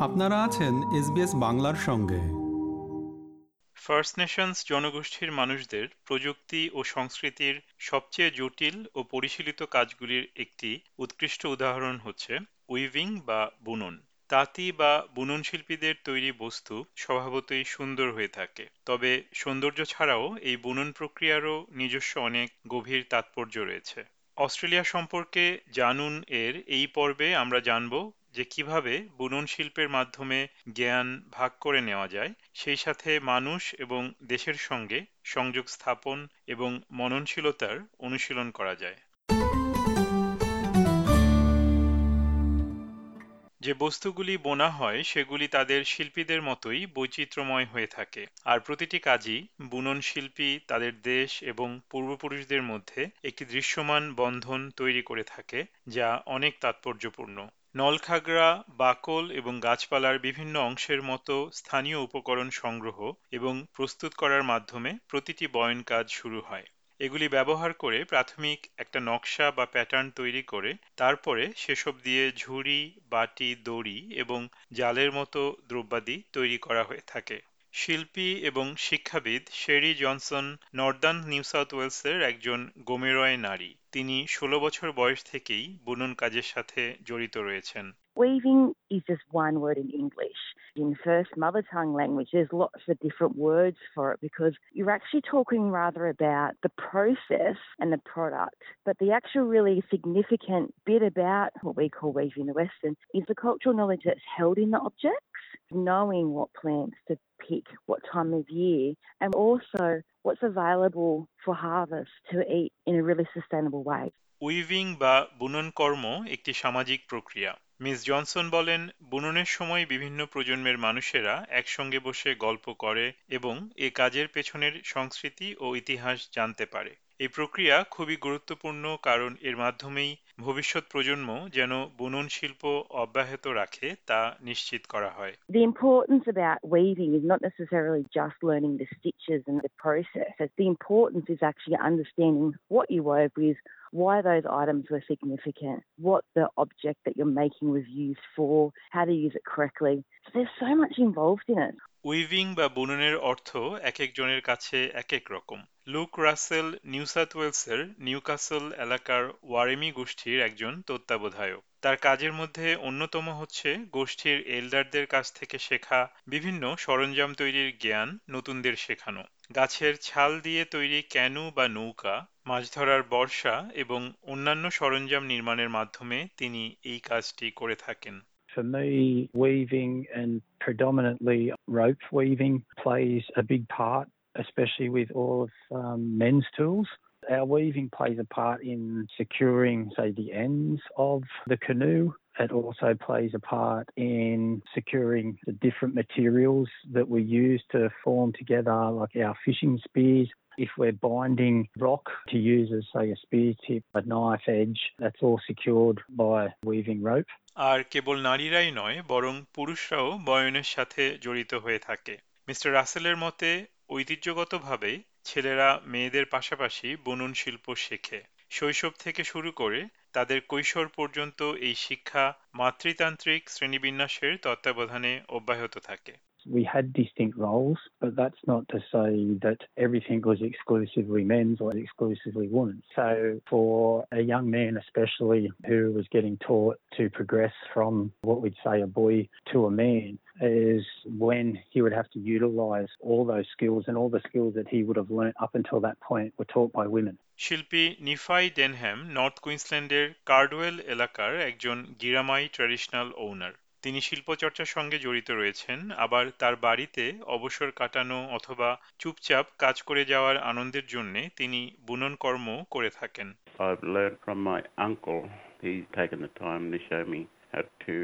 আপনারা আছেন এসবিএস বাংলার সঙ্গে। ফার্স্ট নেশনস জনগোষ্ঠীর মানুষদের প্রযুক্তি ও সংস্কৃতির সবচেয়ে জটিল ও পরিশীলিত কাজগুলির একটি উৎকৃষ্ট উদাহরণ হচ্ছে উইভিং বা বুনন। তাঁতি বা বুনন শিল্পীদের তৈরি বস্তু স্বভাবতই সুন্দর হয়ে থাকে। তবে সৌন্দর্য ছাড়াও এই বুনন প্রক্রিয়ারও নিজস্ব অনেক গভীর তাৎপর্য রয়েছে। অস্ট্রেলিয়া সম্পর্কে জানুন এর এই পর্বে আমরা জানব যে কীভাবে বুনন শিল্পের মাধ্যমে জ্ঞান ভাগ করে নেওয়া যায়, সেই সাথে মানুষ এবং দেশের সঙ্গে সংযোগ স্থাপন এবং মননশীলতার অনুশীলন করা যায়। যে বস্তুগুলি বোনা হয়, সেগুলি তাদের শিল্পীদের মতোই বৈচিত্র্যময় হয়ে থাকে। আর প্রতিটি কাজই বুনন শিল্পী তাদের দেশ এবং পূর্বপুরুষদের মধ্যে একটি দৃশ্যমান বন্ধন তৈরি করে থাকে, যা অনেক তাৎপর্যপূর্ণ। নলখাগড়া, বাকল এবং গাছপালার বিভিন্ন অংশের মতো স্থানীয় উপকরণ সংগ্রহ এবং প্রস্তুত করার মাধ্যমে প্রতিটি বয়ন কাজ শুরু হয়। এগুলি ব্যবহার করে প্রাথমিক একটা নকশা বা প্যাটার্ন তৈরি করে, তারপরে সেসব দিয়ে ঝুড়ি, বাটি, দড়ি এবং জালের মতো দ্রব্যাদি তৈরি করা হয়ে থাকে। শিল্পী এবং শিক্ষাবিদ Sheri Johnson Northern New South ওয়েলসের একজন গোমেরয় নারী। তিনি ষোলো বছর বয়স থেকেই বুনন কাজের সাথে জড়িত রয়েছেন Weaving is just one word in English. In first mother tongue language, there's lots of different words for it because you're actually talking rather about the process and the product. But the actual really significant bit about what we call weaving the Western is the cultural knowledge that's held in the objects, knowing what plants to pick, what time of year, and also what's available for harvest to eat in a really sustainable way. Weaving বা বুনন কর্ম একটি সামাজিক প্রক্রিয়া miss Johnson বলেন, বুননের সময় বিভিন্ন প্রজন্মের মানুষেরা একসঙ্গে বসে গল্প করে এবং এ কাজের পেছনের সংস্কৃতি ও ইতিহাস জানতে পারে এই প্রক্রিয়া খুবই গুরুত্বপূর্ণ কারণ এর মাধ্যমেই ভবিষ্যৎ প্রজন্ম যেন বুনন শিল্প অব্যাহত রাখে তা নিশ্চিত করা হয় The importance about weaving is not necessarily just learning the stitches and the process. The importance is actually understanding what you wove with, why those items were significant, what the object that you're making was used for, how to use it correctly. So there's so much involved in it. Weaving বা বুননের অর্থ এক একজনের কাছে এক এক রকম। Luke Russell New South ওয়েলসের নিউকাসল এলাকার ওয়ারেমি গোষ্ঠীর একজন তত্ত্বাবধায়ক। তার কাজের মধ্যে অন্যতম হচ্ছে গোষ্ঠীর এল্ডারদের কাছ থেকে শেখা বিভিন্ন সরঞ্জাম তৈরির জ্ঞান নতুনদের শেখানো। গাছের ছাল দিয়ে তৈরি ক্যানু বা নৌকা, মাছ ধরার বর্ষা এবং অন্যান্য সরঞ্জাম নির্মাণের মাধ্যমে তিনি এই কাজটি করে থাকেন। For me, weaving and predominantly rope weaving plays a big part, especially with all of um, men's tools. Our weaving plays a part in securing, say, the ends of the canoe. It also plays a part in securing the different materials that we use to form together, like our fishing spears. If we're binding rock to use as, say, a spear tip, a knife edge, that's all secured by weaving rope. আর কেবল নারীরাই নয় বরং পুরুষরাও বয়নের সাথে জড়িত হয়ে থাকে mister রাসেলের মতে ঐতিহ্যগতভাবে ছেলেরা মেয়েদের পাশাপাশি বুনন শিল্প শেখে শৈশব থেকে শুরু করে তাদের কৈশোর পর্যন্ত এই শিক্ষা মাতৃতান্ত্রিক শ্রেণীবিন্যাসের তত্ত্বাবধানে অব্যাহত থাকে we had distinct roles, but that's not to say that everything was exclusively men's or exclusively women's. So for a young man especially who was getting taught to progress from what we'd say a boy to a man is when he would have to utilize all those skills and all the skills that he would have learnt up until that point were taught by women. শিল্পী নিফাই Denham north কুইন্সল্যান্ডের কার্ডওয়েল এলাকার একজন গিরামাই traditional ওনার তিনি শিল্পচর্চার সঙ্গে জড়িত রয়েছেন আবার তার বাড়িতে অবসর কাটানো অথবা চুপচাপ কাজ করে যাওয়ার আনন্দের জন্য তিনি বুনন কর্ম করে থাকেন Had to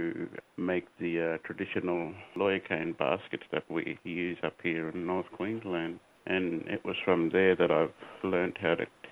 make the uh, traditional lawyer cane basket that we use up here in North Queensland. And it was from there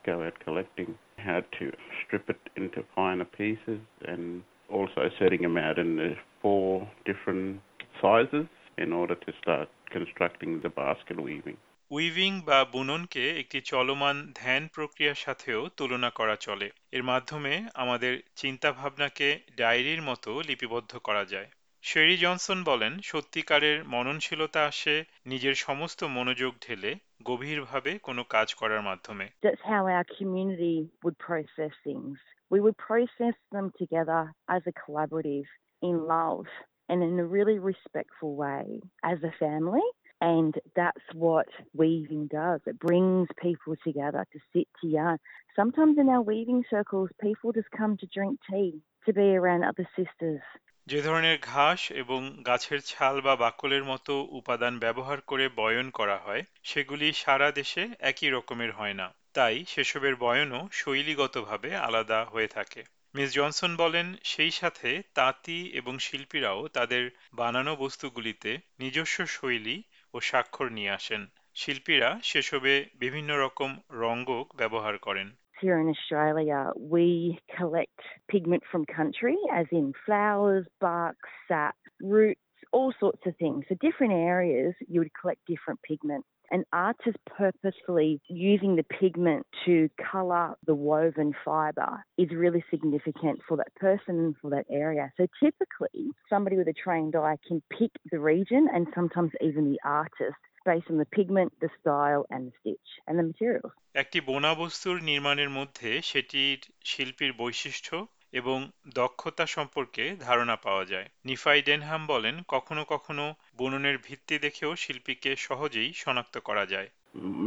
go out collecting, how to strip it into finer pieces, and also setting them out in the four different sizes in order to start constructing the basket weaving. Weaving বা বুননকে একটি চলমান ধ্যান প্রক্রিয়ার সাথেও তুলনা করা চলে এর মাধ্যমে আমাদের চিন্তাভাবনাকে ডায়েরির মতো লিপিবদ্ধ করা যায় শেরি জনসন বলেন সত্যিকারের মননশীলতা আসে নিজের সমস্ত মনোযোগ ঢেলে গভীরভাবে কোনো কাজ করার মাধ্যমে That's how our community would process things. We would process them together as a collaborative in love and in a really respectful way as a family. And that's what weaving does. It brings people together to sit to yarn. Sometimes in our weaving circles, people just come to drink tea, to be around other sisters. যে ধরনের ঘাস এবং গাছের ছাল বা বাকলের মতো উপাদান ব্যবহার করে বয়ন করা হয়, সেগুলি সারা দেশে একই রকমের হয় না। তাই সেসবের বয়নও শৈলীগতভাবে আলাদা হয়ে থাকে। মিস জনসন বলেন, সেই সাথে তাঁতি এবং শিল্পীরাও তাদের বানানো বস্তুগুলিতে নিজস্ব শৈলী ও স্বাক্ষর নিয়ে আসেন। শিল্পীরা সেসবে বিভিন্ন রকম রঙ্গক ব্যবহার করেন। Here in Australia, we collect pigment from country, as in flowers, bark, sap, roots, all sorts of things. So, different areas, you would collect different pigment. And artists purposefully using the pigment to colour the woven fibre is really significant for that person and for that area. So typically, somebody with a trained eye can pick the region and sometimes even the artist based on the pigment, the style, and the stitch and the materials. একটি বোনা বস্তুর নির্মাণের মধ্যে সেটির শিল্পীর বৈশিষ্ট্য এবং দক্ষতা সম্পর্কে ধারণা পাওয়া যায় নিফাই ডেনহাম বলেন কখনো কখনো বুননের ভিত্তি দেখেও শিল্পীকে সহজেই শনাক্ত করা যায়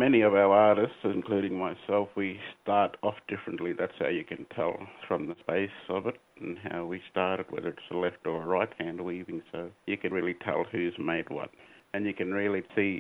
Many of our artists, including myself, we start off differently. That's how you can tell from the space of it and how we started, whether it's a left or a right hand weaving. So you can really tell who's made what. And you can really see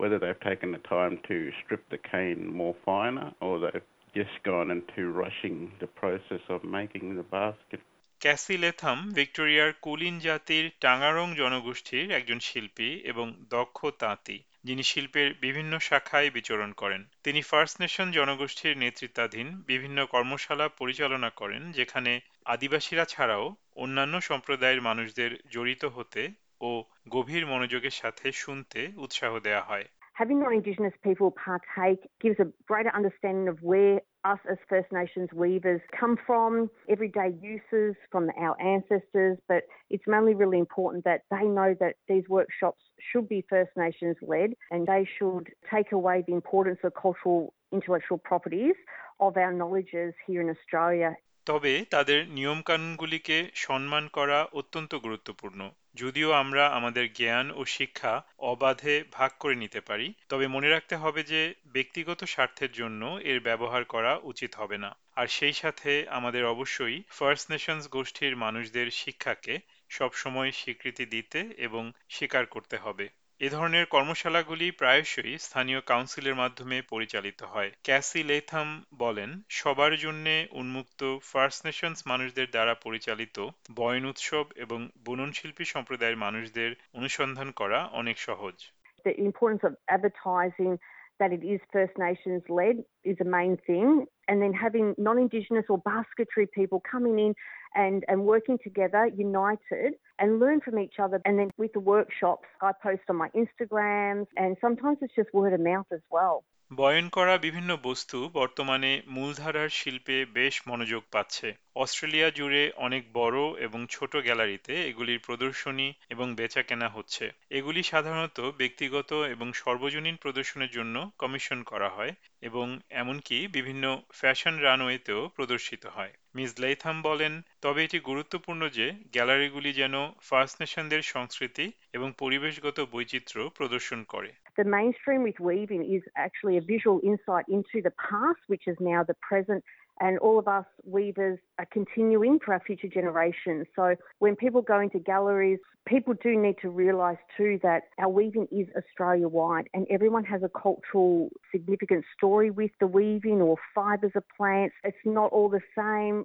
whether they've taken the time to strip the cane more finer or they've just gone into rushing the process of making the basket. Cassie Latham ভিক্টোরিয়ার Kulin জাতির টাঙ্গারং জনগোষ্ঠীর একজন শিল্পী এবং দক্ষ তাঁতি, যিনি শিল্পের বিভিন্ন শাখায় বিচরণ করেন তিনি ফার্স্ট নেশন জনগোষ্ঠীর নেতৃত্বাধীন বিভিন্ন কর্মশালা পরিচালনা করেন, যেখানে আদিবাসীরা ছাড়াও অন্যান্য সম্প্রদায়ের মানুষদের জড়িত হতে ও গভীর মনোযোগের সাথে শুনতে উৎসাহ দেওয়া হয় having non-Indigenous people partake gives a greater understanding of where us as First Nations weavers come from, everyday uses from our ancestors, but it's mainly really important that they know that these workshops should be First Nations led and they should take away the importance of cultural intellectual properties of our knowledges here in Australia তবে তাদের নিয়মকানুনগুলিকে সম্মান করা অত্যন্ত গুরুত্বপূর্ণ। যদিও আমরা আমাদের জ্ঞান ও শিক্ষা অবাধে ভাগ করে নিতে পারি, তবে মনে রাখতে হবে যে ব্যক্তিগত স্বার্থের জন্য এর ব্যবহার করা উচিত হবে না। আর সেই সাথে আমাদের অবশ্যই ফার্স্ট নেশনস গোষ্ঠীর মানুষদের শিক্ষাকে সবসময় স্বীকৃতি দিতে এবং স্বীকার করতে হবে। এ ধরনের কর্মশালাগুলি প্রায়শই স্থানীয় কাউন্সিলের মাধ্যমে পরিচালিত হয়। ক্যাসি লেথাম বলেন, সবার জন্য উন্মুক্ত ফার্স্ট নেশনস মানুষদের দ্বারা পরিচালিত বয়ন উৎসব এবং বুনন শিল্পী সম্প্রদায়ের মানুষদের অনুসন্ধান করা অনেক সহজ। The importance of advertising that it is First Nations led is a main thing. And then having non Indigenous or basketry people coming in and, and working together, united, and learn from each other. And then with the workshops, I post on my Instagrams, and sometimes it's just word of mouth as well. বয়ন করা বিভিন্ন বস্তু বর্তমানে মূলধারার শিল্পে বেশ মনোযোগ পাচ্ছে। অস্ট্রেলিয়া জুড়ে অনেক বড় এবং ছোট গ্যালারিতে এগুলির প্রদর্শনী এবং বেচাকেনা হচ্ছে। এগুলি সাধারণত ব্যক্তিগত এবং সর্বজনীন প্রদর্শনের জন্য কমিশন করা হয় এবং এমনকি বিভিন্ন ফ্যাশন রানওয়েতেও প্রদর্শিত হয়। মিস লেইথাম বলেন, তবে এটি গুরুত্বপূর্ণ যে গ্যালারিগুলি যেন ফার্স্ট নেশনদের সংস্কৃতি এবং পরিবেশগত বৈচিত্র্য প্রদর্শন করে। The mainstream with weaving is actually a visual insight into the past, which is now the present and all of us weavers are continuing for our future generations. So when people go into galleries, people do need to realise too that our weaving is Australia wide and everyone has a cultural significant story with the weaving or fibres of plants. It's not all the same.